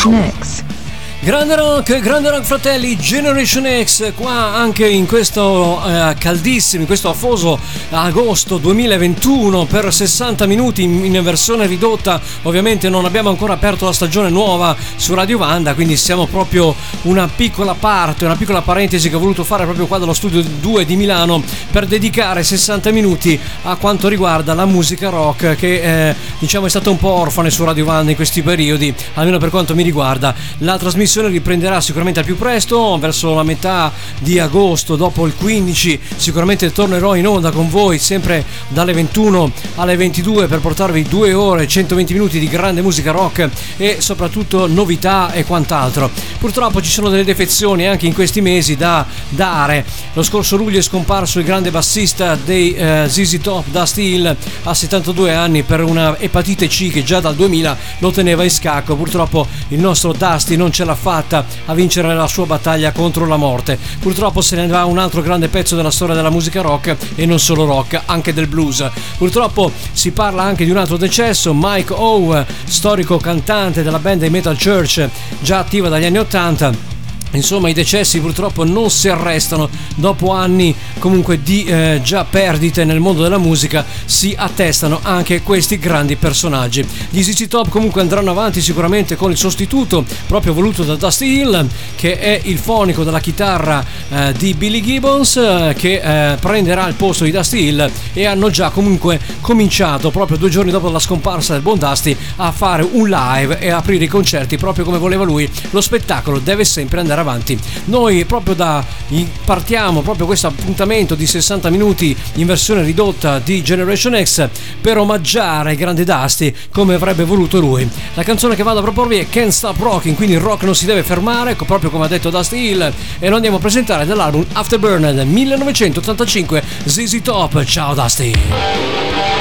Generation X. Grande rock, grande rock fratelli, Generation X, qua anche in questo eh, caldissimo, in questo afoso agosto 2021 per 60 minuti in, in, versione ridotta. Ovviamente non abbiamo ancora aperto la stagione nuova su Radio Vanda, quindi siamo proprio una piccola parte, una piccola parentesi che ho voluto fare proprio qua dallo studio 2 di Milano per dedicare 60 minuti a quanto riguarda la musica rock che eh, diciamo è stata un po' orfane su Radio Vanda in questi periodi, almeno per quanto mi riguarda. La trasmissione trasmissione riprenderà sicuramente al più presto, verso la metà di agosto, dopo il 15, sicuramente tornerò in onda con voi sempre dalle 21 alle 22 per portarvi due ore, 120 minuti di grande musica rock e soprattutto novità e quant'altro. Purtroppo ci sono delle defezioni anche in questi mesi da dare. Lo scorso luglio è scomparso il grande bassista dei eh, ZZ Top, Dusty Hill, a 72 anni per una epatite C che già dal 2000 lo teneva in scacco. Purtroppo il nostro Dusty non ce l'ha fatta a vincere la sua battaglia contro la morte. Purtroppo se ne va un altro grande pezzo della storia della musica rock e non solo rock, anche del blues. Purtroppo si parla anche di un altro decesso, Mike Owe, storico cantante della band dei Metal Church, già attiva dagli anni 80 Insomma, i decessi purtroppo non si arrestano dopo anni comunque di eh, già perdite nel mondo della musica, si attestano anche questi grandi personaggi. Gli ZZ Top comunque andranno avanti sicuramente con il sostituto proprio voluto da Dusty Hill, che è il fonico della chitarra eh, di Billy Gibbons, eh, che eh, prenderà il posto di Dusty Hill e hanno già comunque cominciato proprio due giorni dopo la scomparsa del buon Dusty a fare un live e aprire i concerti proprio come voleva lui. Lo spettacolo deve sempre andare avanti. Noi proprio da partiamo proprio questo appuntamento di 60 minuti in versione ridotta di Generation X per omaggiare grande Dusty come avrebbe voluto lui. La canzone che vado a proporvi è Can't Stop Rocking, quindi il rock non si deve fermare, proprio come ha detto Dusty Hill e lo andiamo a presentare dall'album Afterburner del 1985 ZZ Top. Ciao Dusty!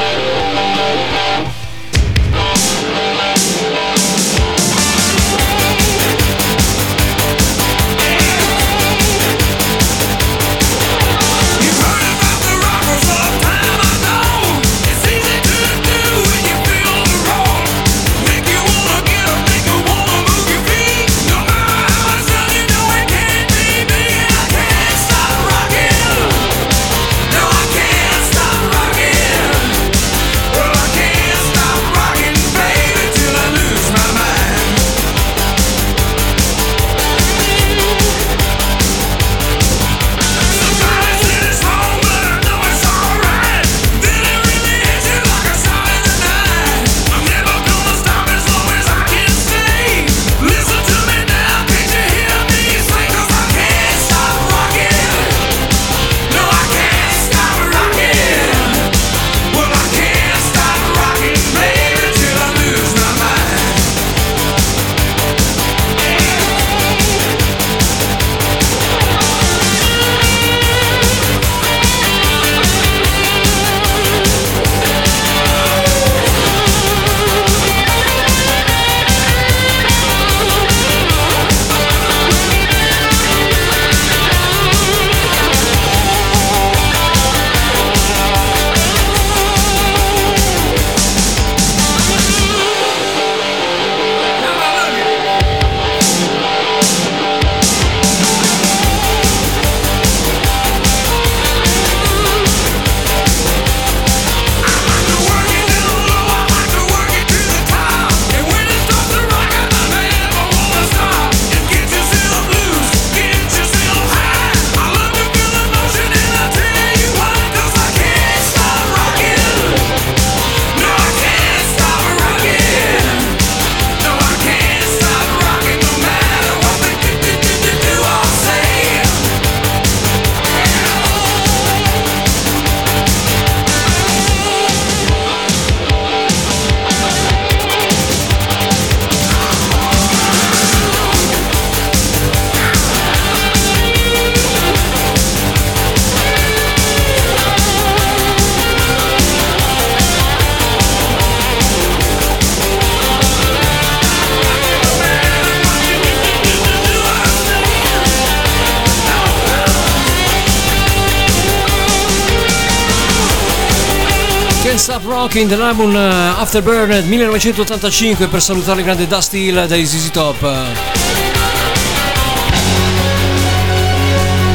Rocking dell'album uh, Afterburner 1985 per salutare il grande Dusty Hill dei ZZ Top.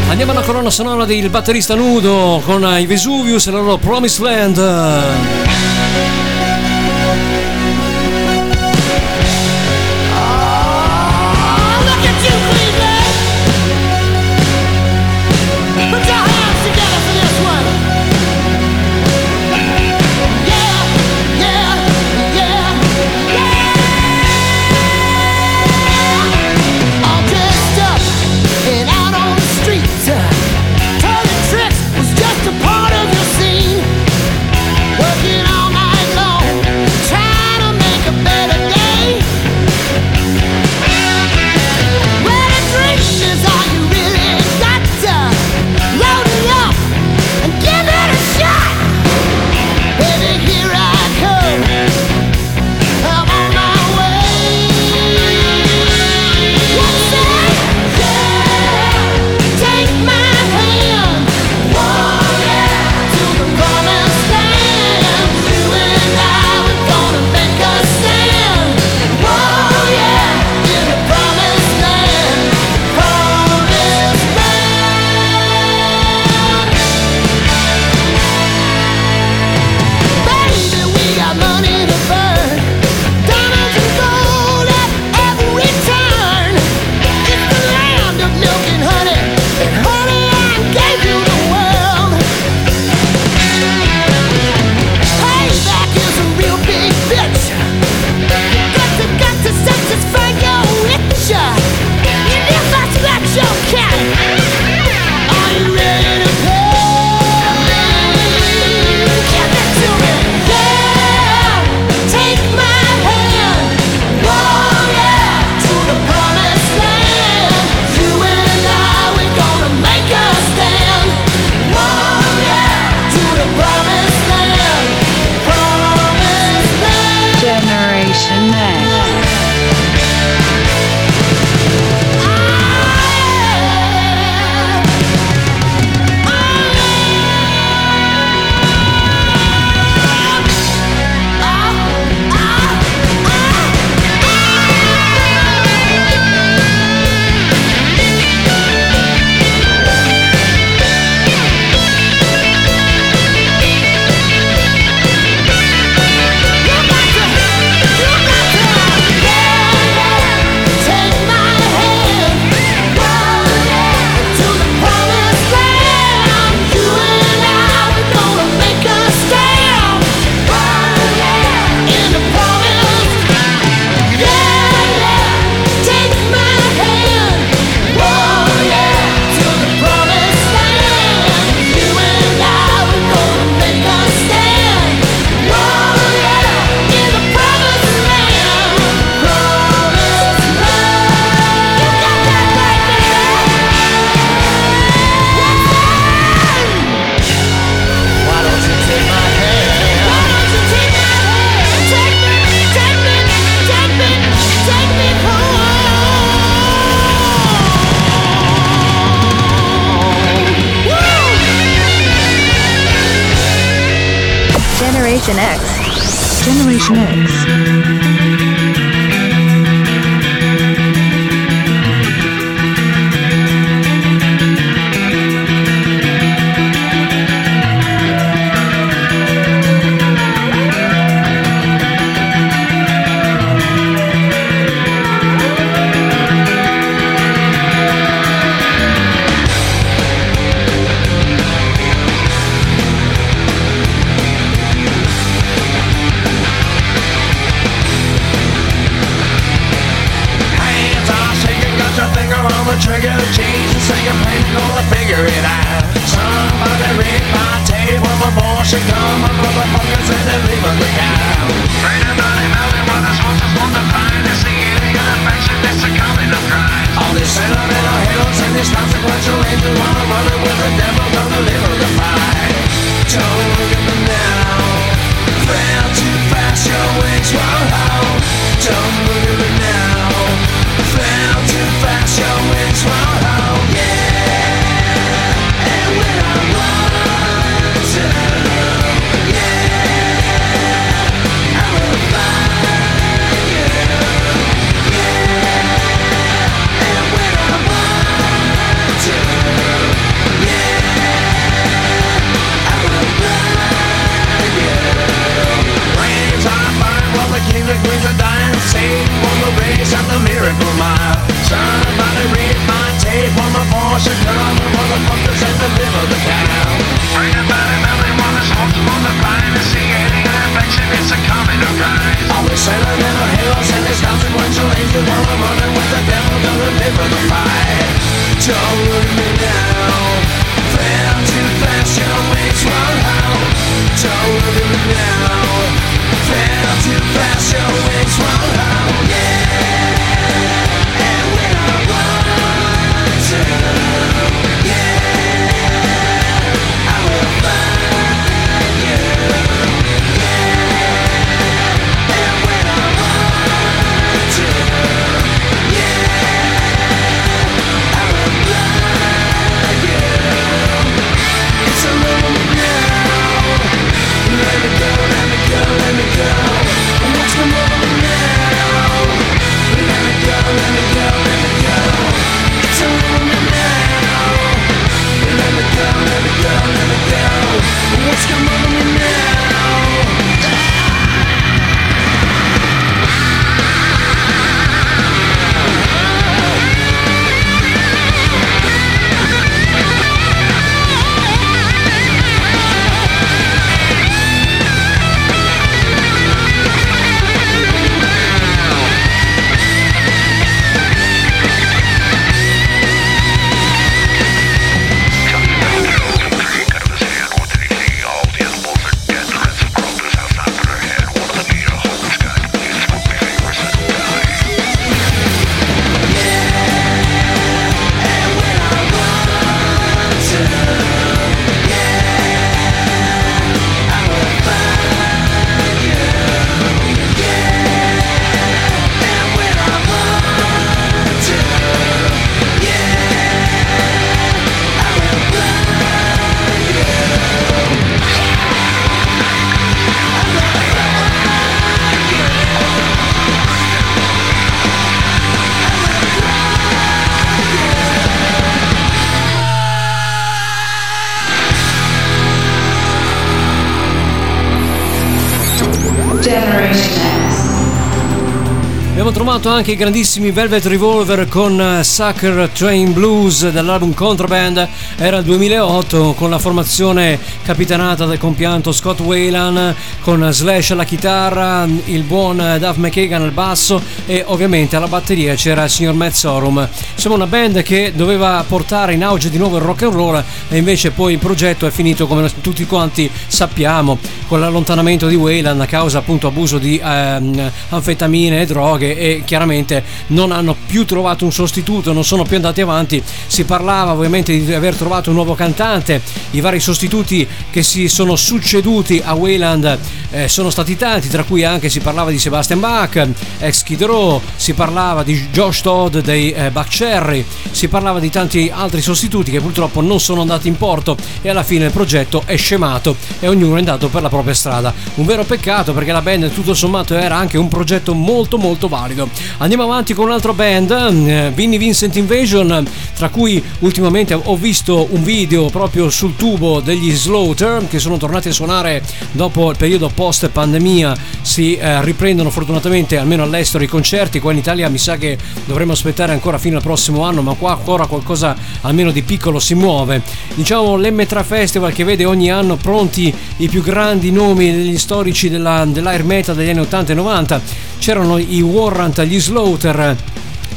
Andiamo alla colonna sonora del batterista nudo con i Vesuvius e la loro Promised Land. Trovato anche i grandissimi Velvet Revolver con eh, Sucker Train Blues dall'album Contraband, era il 2008 con la formazione capitanata dal compianto Scott Whelan con Slash alla chitarra, il buon Duff McKagan al basso e ovviamente alla batteria c'era il signor Matt Sorum. Insomma una band che doveva portare in auge di nuovo il rock and roll e invece poi il progetto è finito come tutti quanti sappiamo con l'allontanamento di Whelan a causa appunto abuso di ehm, anfetamine e droghe e chiaramente non hanno più trovato un sostituto, non sono più andati avanti. Si parlava ovviamente di aver trovato un nuovo cantante, i vari sostituti che si sono succeduti a Wayland eh, sono stati tanti, tra cui anche si parlava di Sebastian Bach, ex Kid Row, si parlava di Josh Todd dei eh, Buck Cherry, si parlava di tanti altri sostituti che purtroppo non sono andati in porto e alla fine il progetto è scemato e ognuno è andato per la propria strada. Un vero peccato perché la band tutto sommato era anche un progetto molto molto valido. Andiamo avanti con un altro band, eh, Vinnie Vincent Invasion, tra cui ultimamente ho visto un video proprio sul tubo degli Slaughter che sono tornati a suonare dopo il periodo post pandemia. Si eh, riprendono fortunatamente almeno all'estero i concerti, qua in Italia mi sa che dovremmo aspettare ancora fino al prossimo anno, ma qua ancora qualcosa almeno di piccolo si muove. Diciamo l'M3 Festival che vede ogni anno pronti i più grandi nomi degli storici della, dell'air metal degli anni 80 e 90. C'erano i Warrant, gli Slaughter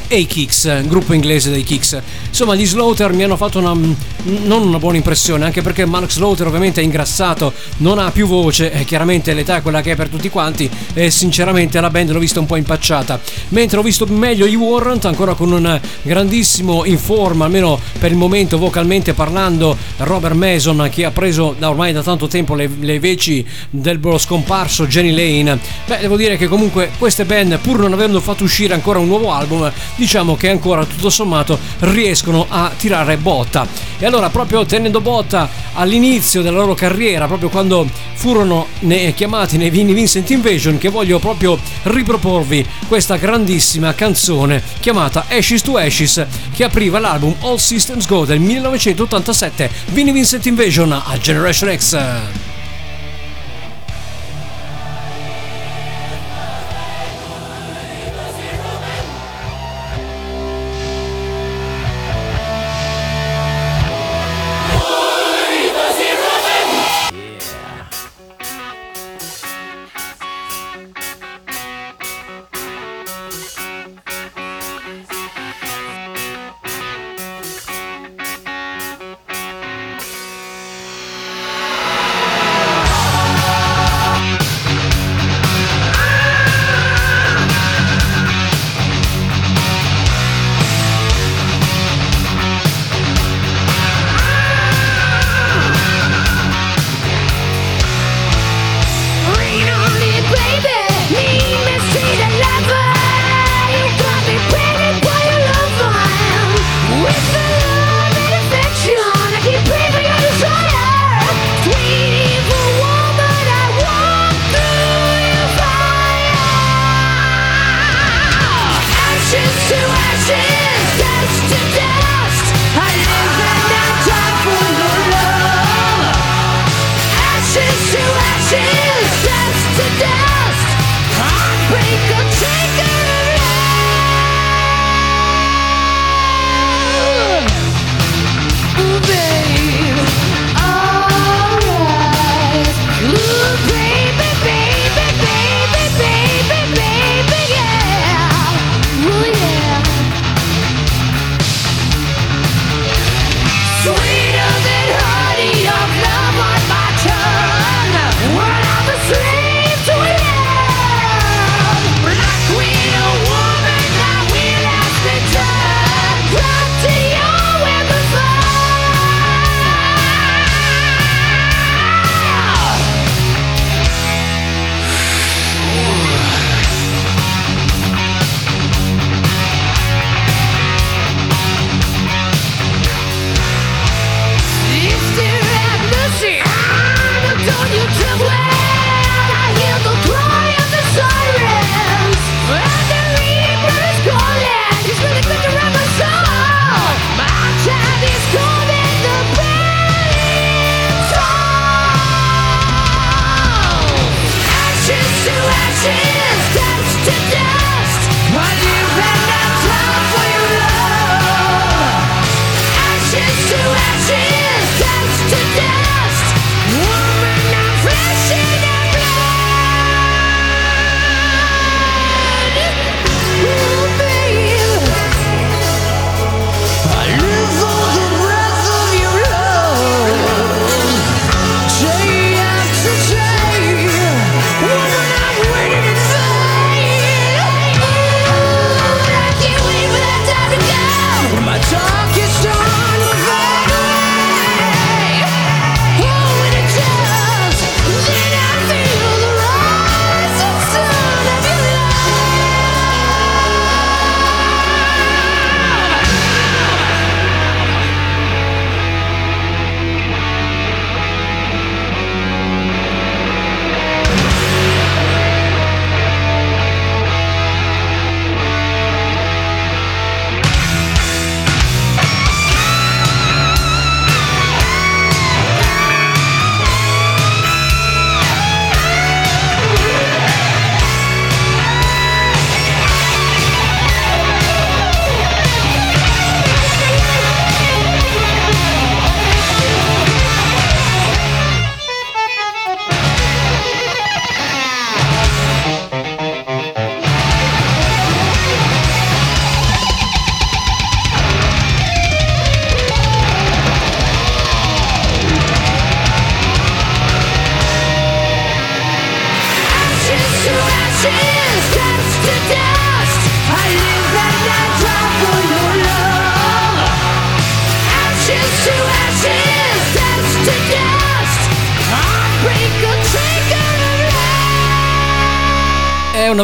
e i Kicks, gruppo inglese dei Kicks. Insomma, gli Slaughter mi hanno fatto una, non una buona impressione, anche perché Mark Slaughter ovviamente è ingrassato, non ha più voce, e chiaramente l'età è quella che è per tutti quanti e sinceramente la band l'ho vista un po' impacciata. Mentre ho visto meglio i Warrant, ancora con un grandissimo in forma, almeno per il momento vocalmente parlando, Robert Mason che ha preso da ormai da tanto tempo le, le veci del scomparso Jenny Lane. Beh, devo dire che comunque queste band, pur non avendo fatto uscire ancora un nuovo album, diciamo che ancora tutto sommato riescono a tirare botta. E allora proprio tenendo botta all'inizio della loro carriera, proprio quando furono chiamati nei Vinnie Vincent Invasion, che voglio proprio riproporvi questa grandissima canzone chiamata Ashes to Ashes che apriva l'album All Systems Go del 1987, Vinnie Vincent Invasion a Generation X.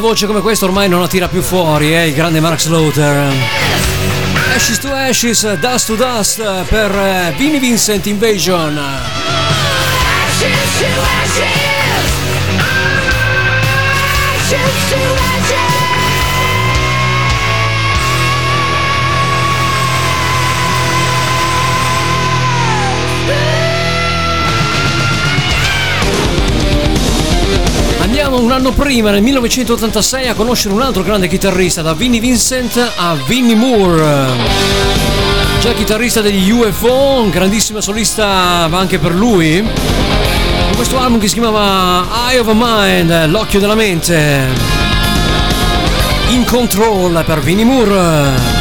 voce come questa ormai non la tira più fuori, eh, il grande Mark Slaughter. Ashes to Ashes, Dust to Dust per eh, Vinnie Vincent Invasion. Andiamo un anno prima, nel 1986, a conoscere un altro grande chitarrista, da Vinnie Vincent a Vinnie Moore. Già chitarrista degli UFO, un grandissimo solista va anche per lui. Con questo album che si chiamava Eye of a Mind, l'occhio della mente. In control per Vinnie Moore.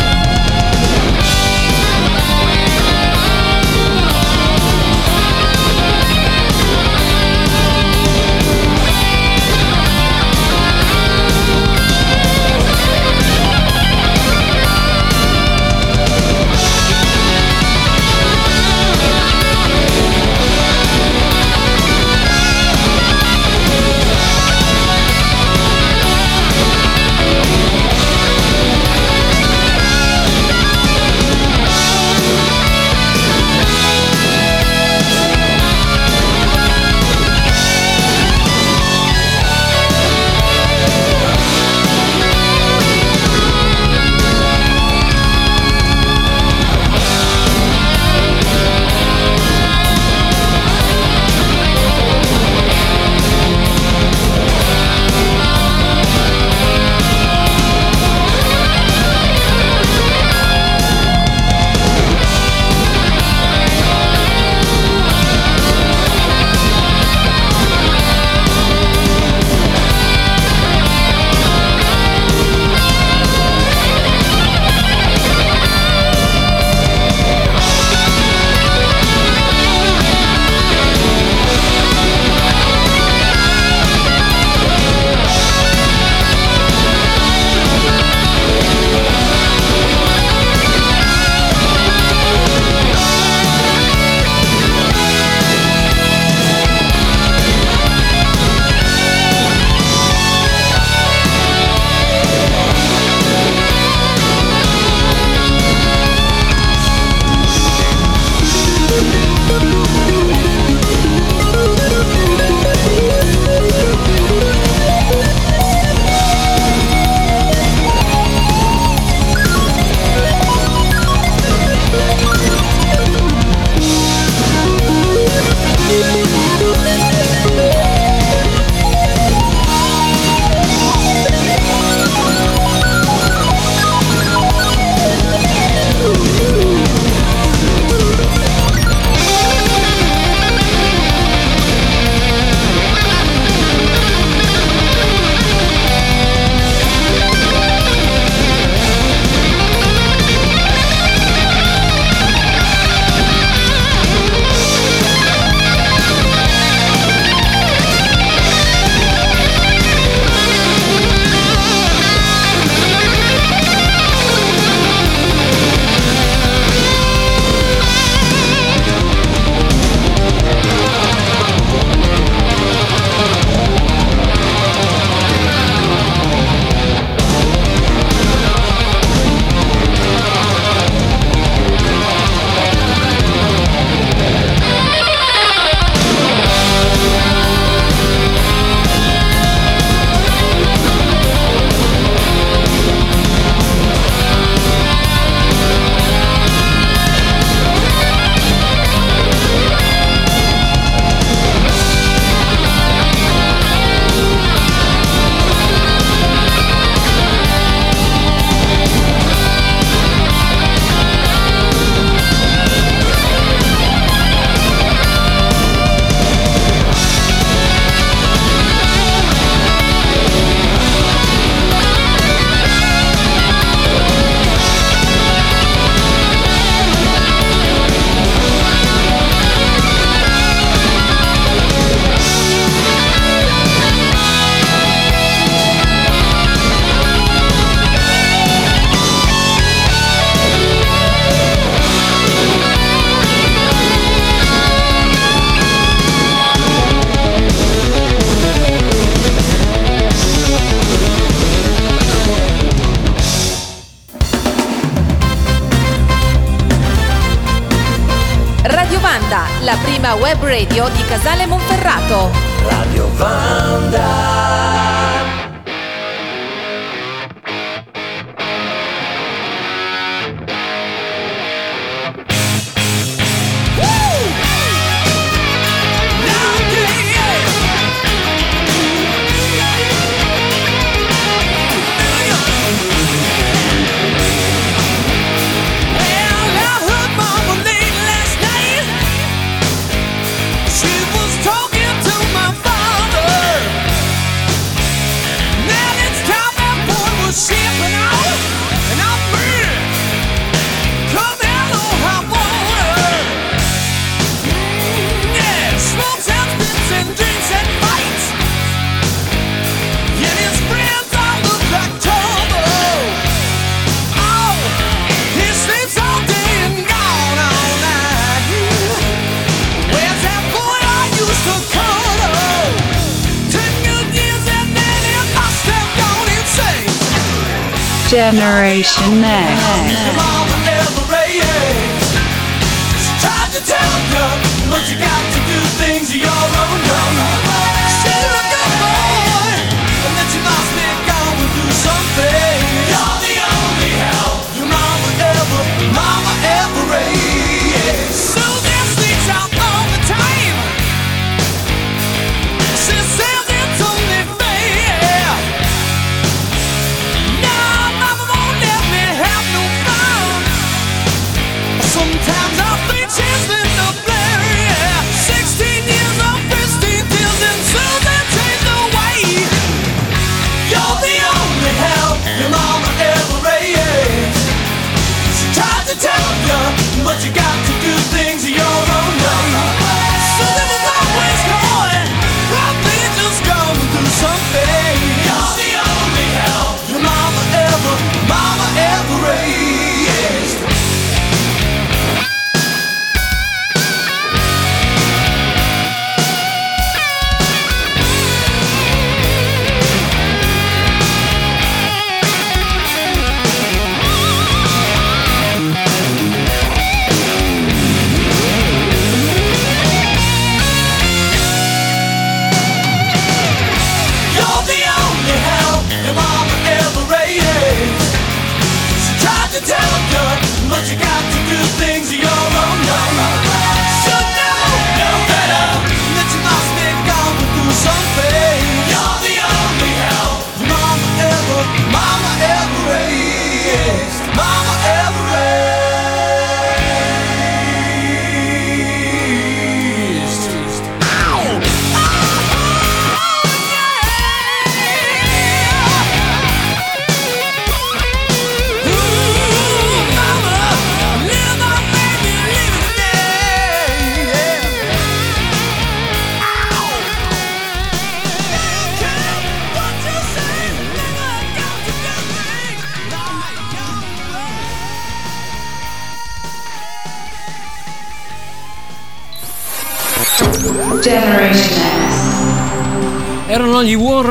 Casale Monferrato. Generation Next.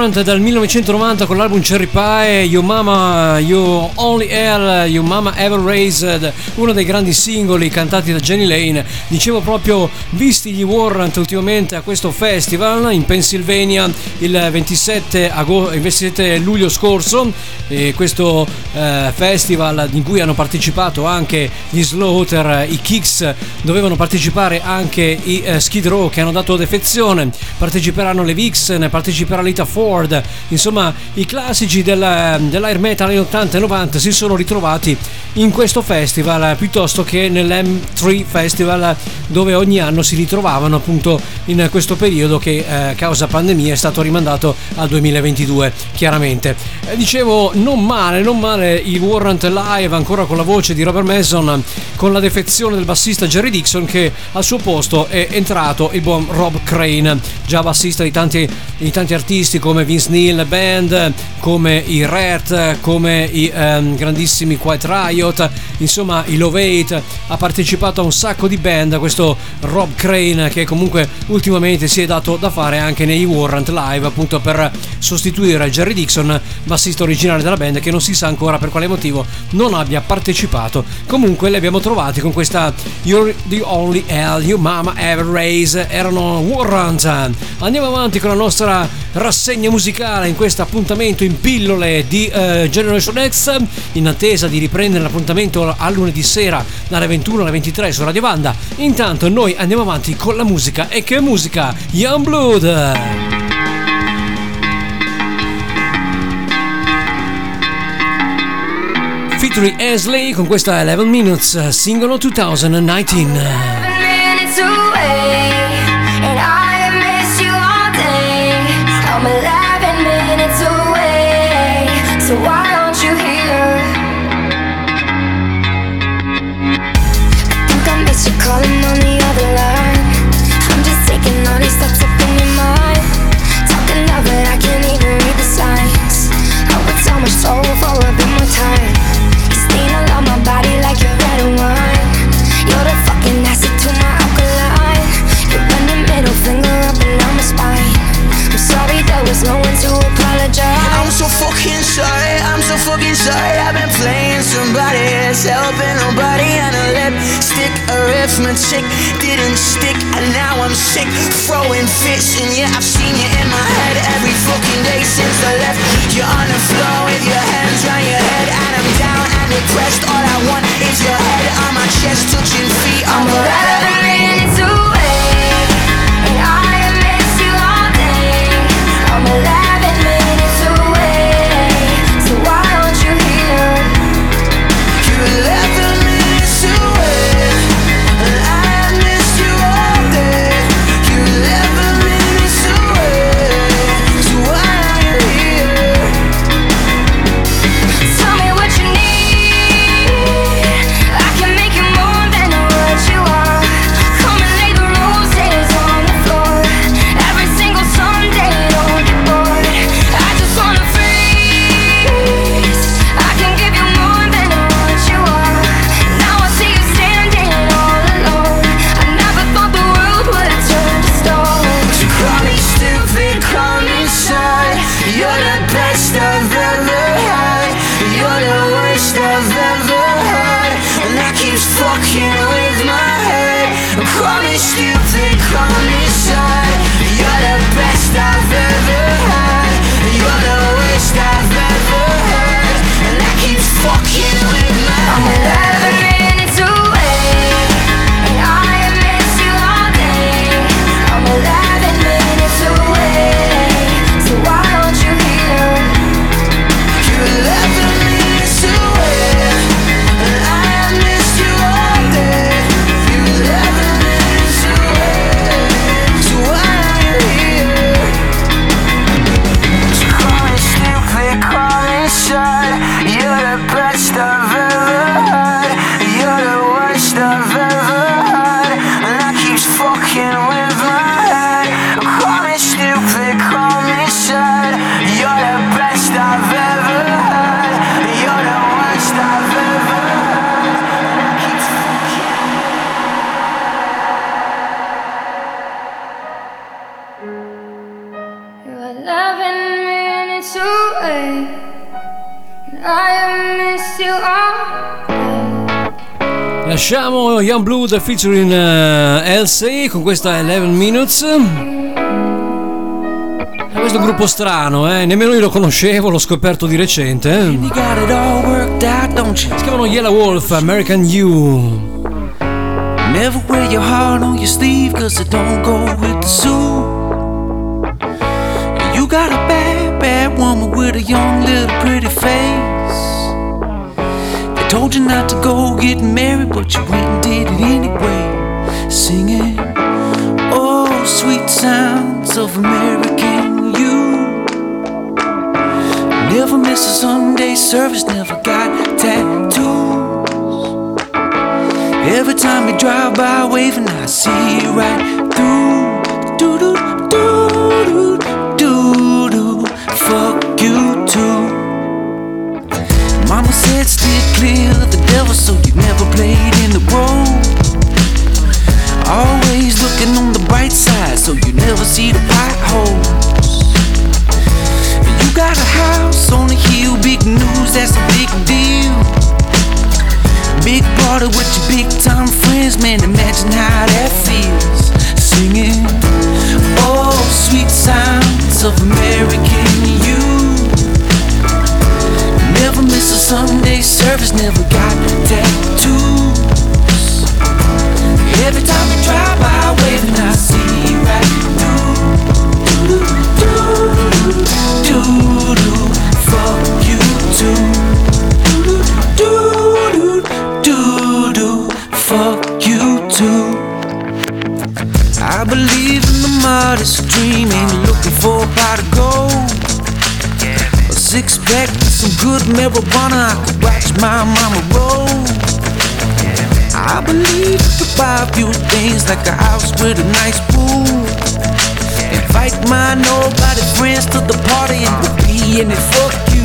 Warrant dal 1990 con l'album Cherry Pie, Your Mama, You Only Air, Your Mama Ever Raised, uno dei grandi singoli cantati da Jenny Lane. Dicevo proprio, visti gli Warrant ultimamente a questo festival in Pennsylvania il 27, agosto, il 27 luglio scorso, questo eh, festival in cui hanno partecipato anche gli Slaughter, i Kicks, dovevano partecipare anche i eh, Skid Row che hanno dato defezione, parteciperanno le Vixen, parteciperà Lita Ford, insomma i classici della, dell'air metal anni 80 e 90 si sono ritrovati in questo festival piuttosto che nell'M3 Festival dove ogni anno si ritrovavano appunto in questo periodo che eh, causa pandemia è stato rimandato al 2022 chiaramente. Eh, dicevo non male, non male i Warrant Live ancora con la voce di Robert Mason con la defezione del bassista Jerry Dixon che al suo posto è entrato il buon Rob Crane già bassista di tanti, di tanti artisti come Vince Neil Band, come i Rat, come i ehm, grandissimi Quiet Riot, insomma i Love 8, ha partecipato a un sacco di band, questo Rob Crane che comunque ultimamente si è dato da fare anche nei Warrant Live appunto per sostituire Jerry Dixon, bassista originale della band che non si sa ancora per quale motivo non abbia partecipato. Comunque li abbiamo trovati con questa You're the Only Hell Your Mama Ever Raised, erano Warrant. Andiamo avanti con la nostra rassegna musicale in questo appuntamento in pillole di uh, Generation X in attesa di riprendere l'appuntamento a lunedì sera dalle 21 alle 23 su Radio Banda. Intanto noi andiamo avanti con la musica e che musica? Young Blood! featuring Asley con questa 11 Minutes singolo 2019. Sorry I've been playing somebody else Helping nobody. And a lipstick Arithmetic didn't stick And now I'm sick. Throwing fits and yeah I've seen you in my head Every fucking day since I left. You're on the floor with your hands on your head And I'm down and depressed. All I want is your Young Blood featuring uh, Elsie con questa 11 Minutes. È questo gruppo strano, eh? nemmeno io lo conoscevo, l'ho scoperto di recente. Eh? Si chiamano Yellow Wolf, American You. Never wear your heart on your sleeve cause it don't go with the suit. You got a bad, bad woman with a young little pretty face. Told you not to go get married, but you went and did it anyway. Singing, oh, sweet sounds of American you. Never miss a Sunday service, never got tattoos. Every time you drive by waving, I see you right through. Played in the road. Always looking on the bright side, so you never see the potholes. You got a house on a hill, big news, that's a big deal. Big party with your big time friends, man, imagine how that feels. Singing, oh, sweet sounds of American youth. Never miss a Sunday service, never got With some good marijuana, I could watch my mama roll. I believe you could buy a few things like a house with a nice pool. Invite my nobody friends to the party and we'll be in it. Fuck you.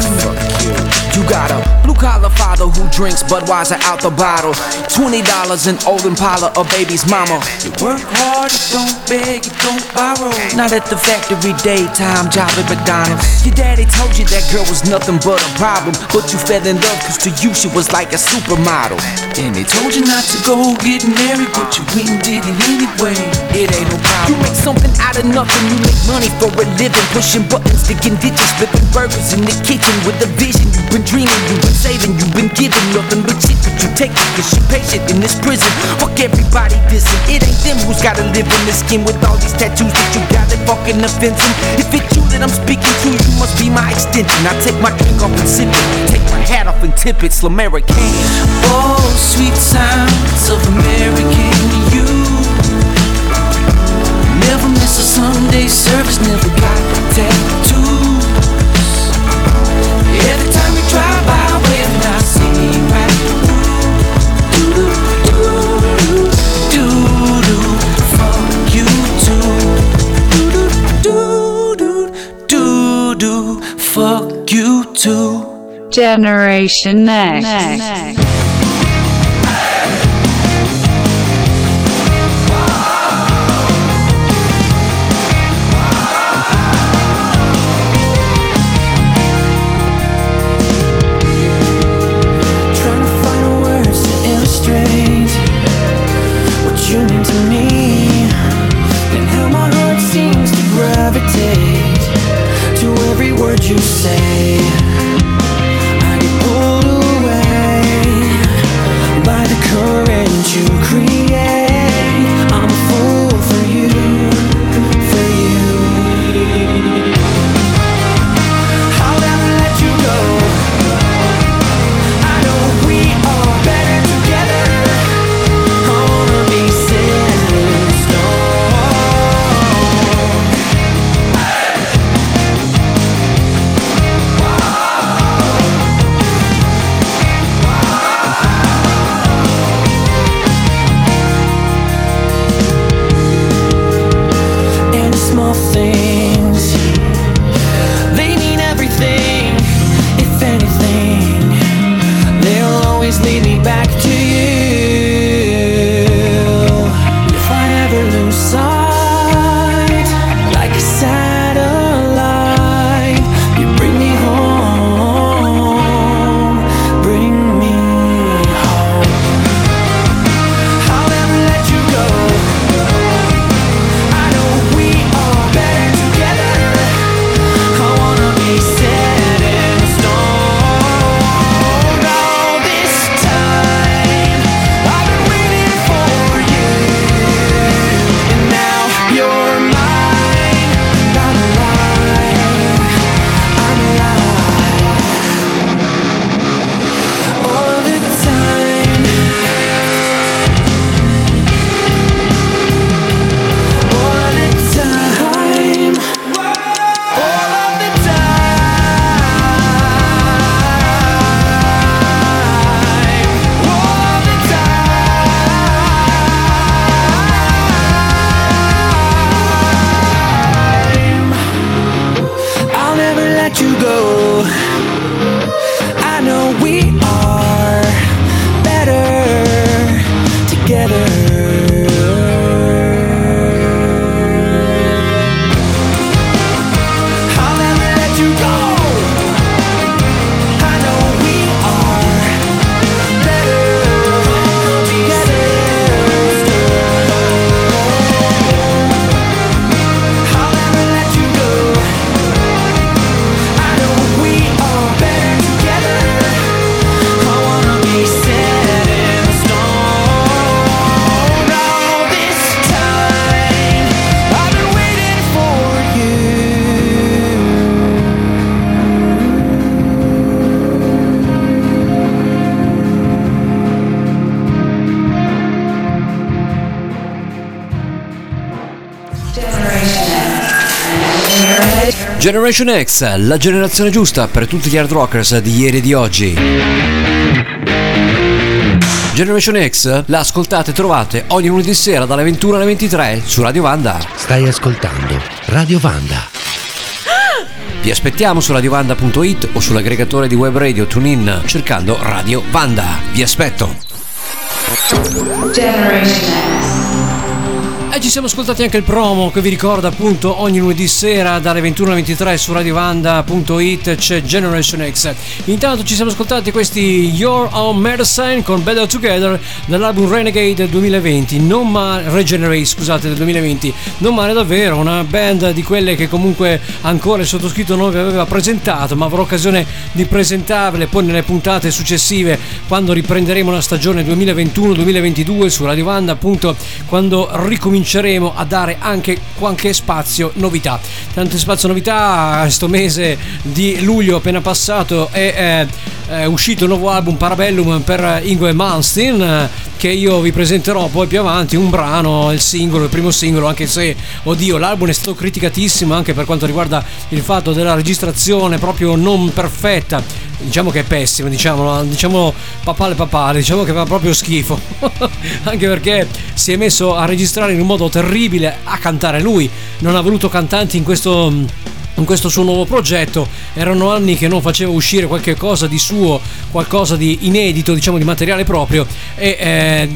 You got a blue collar father who drinks Budweiser out the bottle. Twenty dollars an old Impala, a baby's mama. You work hard, you don't beg, you don't borrow. Not at the factory daytime job at McDonald's. Your daddy told you that girl was nothing but a problem, but you fell in love cause to you she was like a supermodel. And they told you not to go get married, but you went and did it anyway. It ain't no problem. You make something out of nothing, you make money for a living, pushing buttons, digging ditches, flipping burgers in the kitchen with a vision. You've been dreaming, you've been saving, you've been giving nothing but shit, but you take it cause you patient in this prison. Fuck everybody dissing, it ain't them who's gotta live in this skin with all these tattoos that you got that fucking offensive. If it's you that I'm speaking to, you must be my extension. I take my drink off and sip it, take my hat off and tip it, Slamerican. Oh, sweet sounds of American youth. Never miss a Sunday service, never got tattoos. Generation X. Trying Generation X, la generazione giusta per tutti gli hard rockers di ieri e di oggi. Generation X la ascoltate e trovate ogni lunedì sera dalle 21 alle 23 su Radio Vanda. Stai ascoltando Radio Vanda. Vi aspettiamo su radiovanda.it o sull'aggregatore di web radio TuneIn cercando Radio Vanda. Vi aspetto. Generation X. E ci siamo ascoltati anche il promo che vi ricorda appunto ogni lunedì sera dalle 21 alle 23 su radiovanda.it c'è Generation X. Intanto ci siamo ascoltati questi Your Own Medicine con Better Together dall'album Renegade 2020, non male, Regenerate scusate del 2020, non male davvero, una band di quelle che comunque ancora il sottoscritto non vi aveva presentato, ma avrò occasione di presentarvele poi nelle puntate successive quando riprenderemo la stagione 2021-2022 su Radiovanda appunto quando ricominceremo cominceremo a dare anche qualche spazio novità. Tanto spazio novità, questo mese di luglio appena passato è, è, è uscito il nuovo album Parabellum per Ingue Malmsteen che io vi presenterò poi più avanti, un brano, il singolo, il primo singolo, anche se, oddio, l'album è stato criticatissimo anche per quanto riguarda il fatto della registrazione proprio non perfetta, diciamo che è pessimo, diciamo, diciamo papale papale, diciamo che fa proprio schifo, anche perché si è messo a registrare in un modo terribile, a cantare lui, non ha voluto cantanti in questo in questo suo nuovo progetto. Erano anni che non faceva uscire qualche cosa di suo, qualcosa di inedito, diciamo di materiale proprio e eh,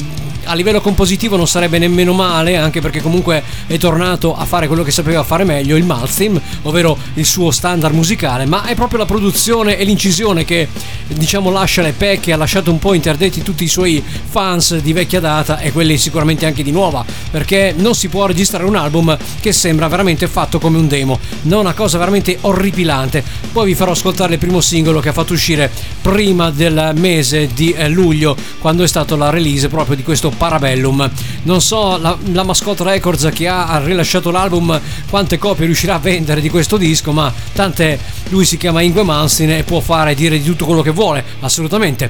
a livello compositivo non sarebbe nemmeno male, anche perché comunque è tornato a fare quello che sapeva fare meglio, il Malthim, ovvero il suo standard musicale, ma è proprio la produzione e l'incisione che diciamo lascia le pecche, ha lasciato un po' interdetti tutti i suoi fans di vecchia data e quelli sicuramente anche di nuova, perché non si può registrare un album che sembra veramente fatto come un demo, non una cosa veramente orripilante. Poi vi farò ascoltare il primo singolo che ha fatto uscire prima del mese di eh, luglio, quando è stata la release proprio di questo Parabellum. Non so la, la Mascot Records che ha rilasciato l'album quante copie riuscirà a vendere di questo disco, ma tante lui si chiama Ingue Mansin e può fare dire di tutto quello che vuole, assolutamente.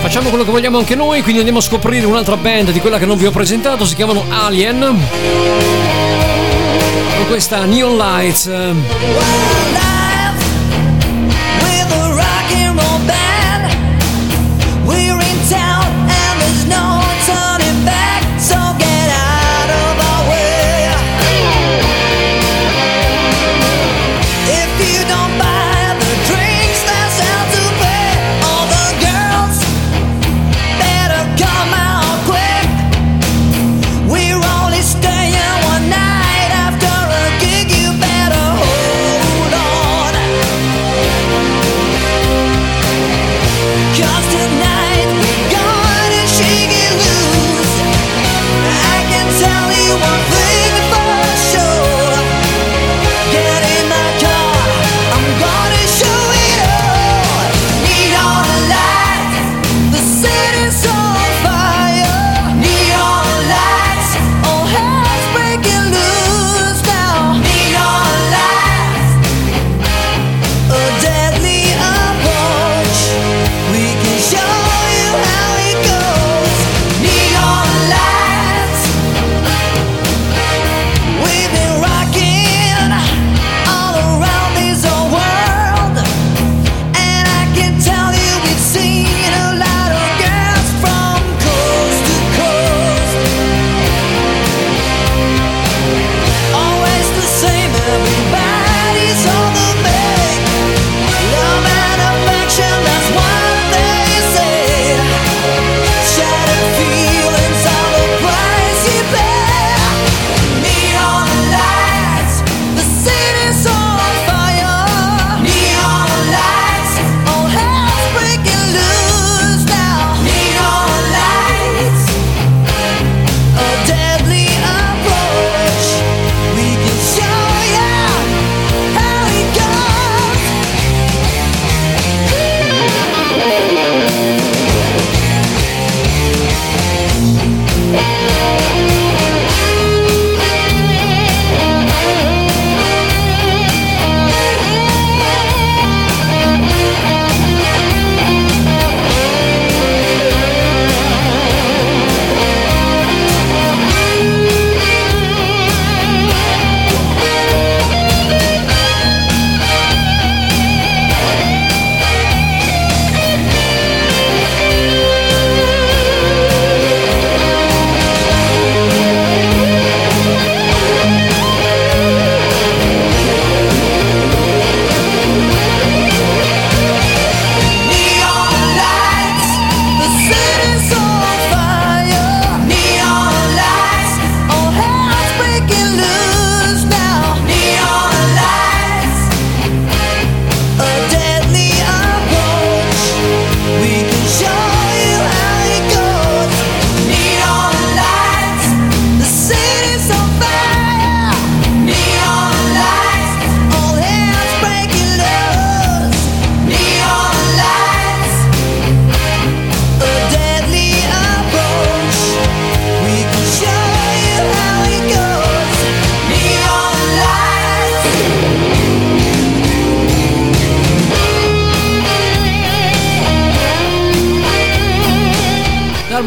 Facciamo quello che vogliamo anche noi, quindi andiamo a scoprire un'altra band di quella che non vi ho presentato, si chiamano Alien. Con questa Neon Lights.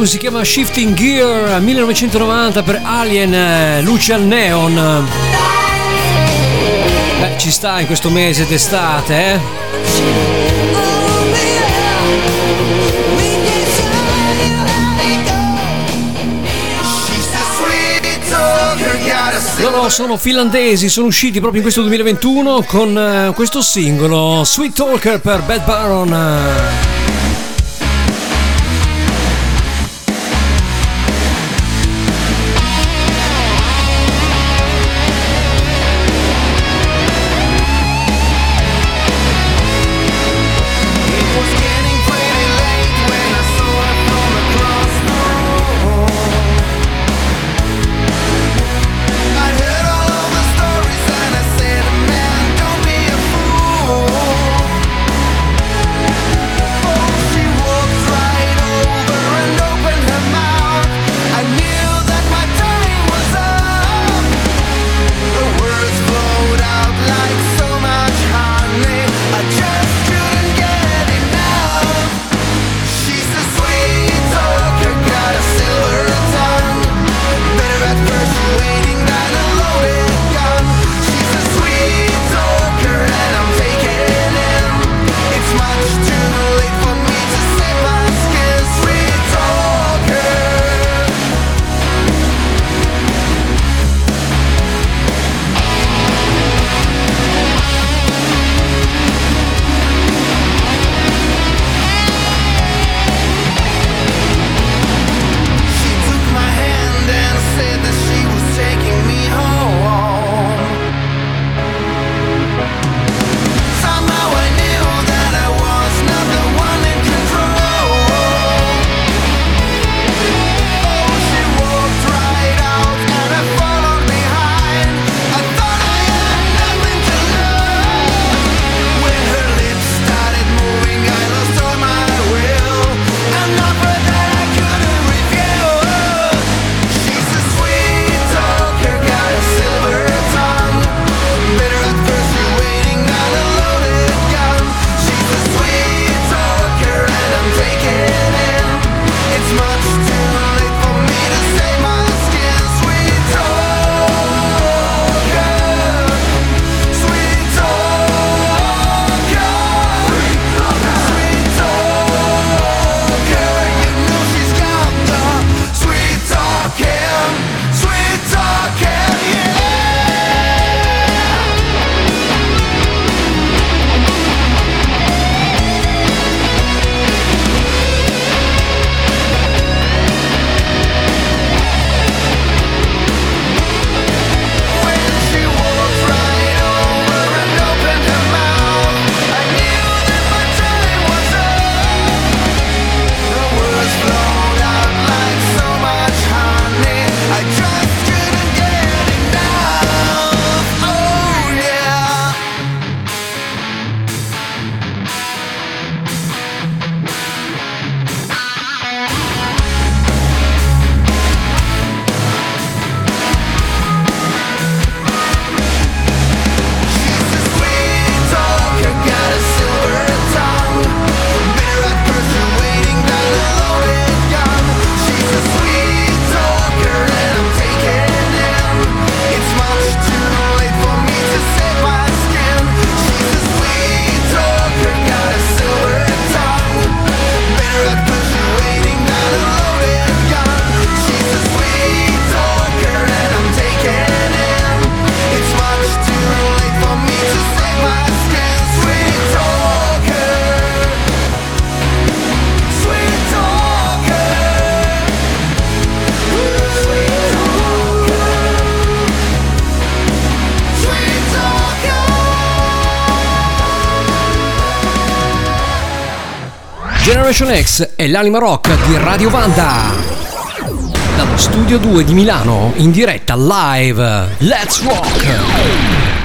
Si chiama Shifting Gear 1990 per Alien eh, Luce al Neon. Beh, ci sta in questo mese d'estate, eh? Loro sono finlandesi, sono usciti proprio in questo 2021 con eh, questo singolo Sweet Talker per Bad Baron. Generation X è l'anima rock di Radio Vanda. Dallo studio 2 di Milano, in diretta live. Let's rock!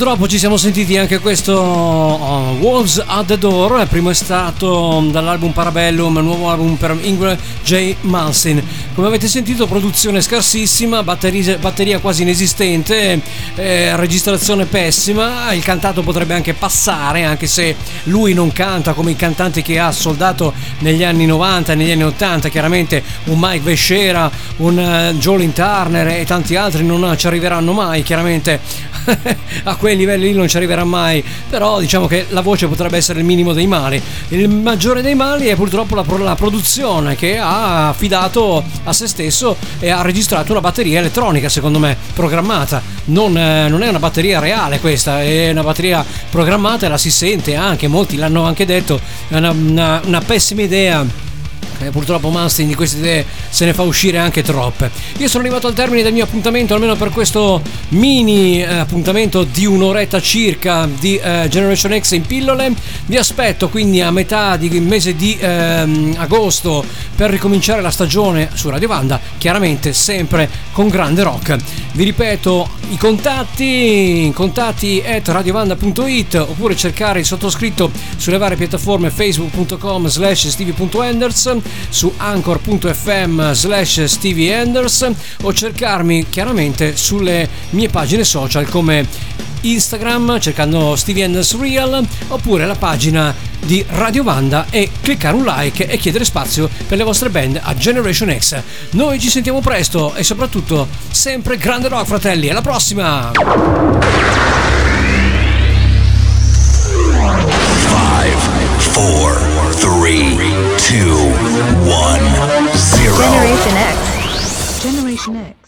Purtroppo ci siamo sentiti anche questo uh, Wolves at the Door, il primo estratto dall'album Parabellum, il nuovo album per Ingrid J. Malsin. Come avete sentito, produzione scarsissima, batteria, batteria quasi inesistente, eh, registrazione pessima, il cantato potrebbe anche passare, anche se lui non canta come i cantanti che ha soldato negli anni 90 e negli anni 80, chiaramente un Mike Vescera, un uh, Jolin Turner e tanti altri non ci arriveranno mai, chiaramente a quei livelli lì non ci arriverà mai, però diciamo che la voce potrebbe essere il minimo dei mali. Il maggiore dei mali è purtroppo la, la produzione che ha affidato a se stesso e ha registrato una batteria elettronica, secondo me, programmata. Non, eh, non è una batteria reale questa, è una batteria programmata e la si sente anche, molti l'hanno anche detto, è una, una, una pessima idea eh, purtroppo Manstein di queste idee se ne fa uscire anche troppe. Io sono arrivato al termine del mio appuntamento, almeno per questo mini eh, appuntamento di un'oretta circa di eh, Generation X in pillole. Vi aspetto quindi a metà del mese di ehm, agosto per ricominciare la stagione su Radio Vanda, chiaramente sempre con grande rock. Vi ripeto i contatti, contatti at radiovanda.it oppure cercare il sottoscritto sulle varie piattaforme facebook.com slash stevie.enders su anchor.fm slash Stevie Anders o cercarmi chiaramente sulle mie pagine social come Instagram cercando Stevie Anders Real oppure la pagina di Radio Vanda e cliccare un like e chiedere spazio per le vostre band a Generation X. Noi ci sentiamo presto e soprattutto sempre grande rock fratelli, alla prossima! Four, three, two, one, zero. Generation X. Generation X.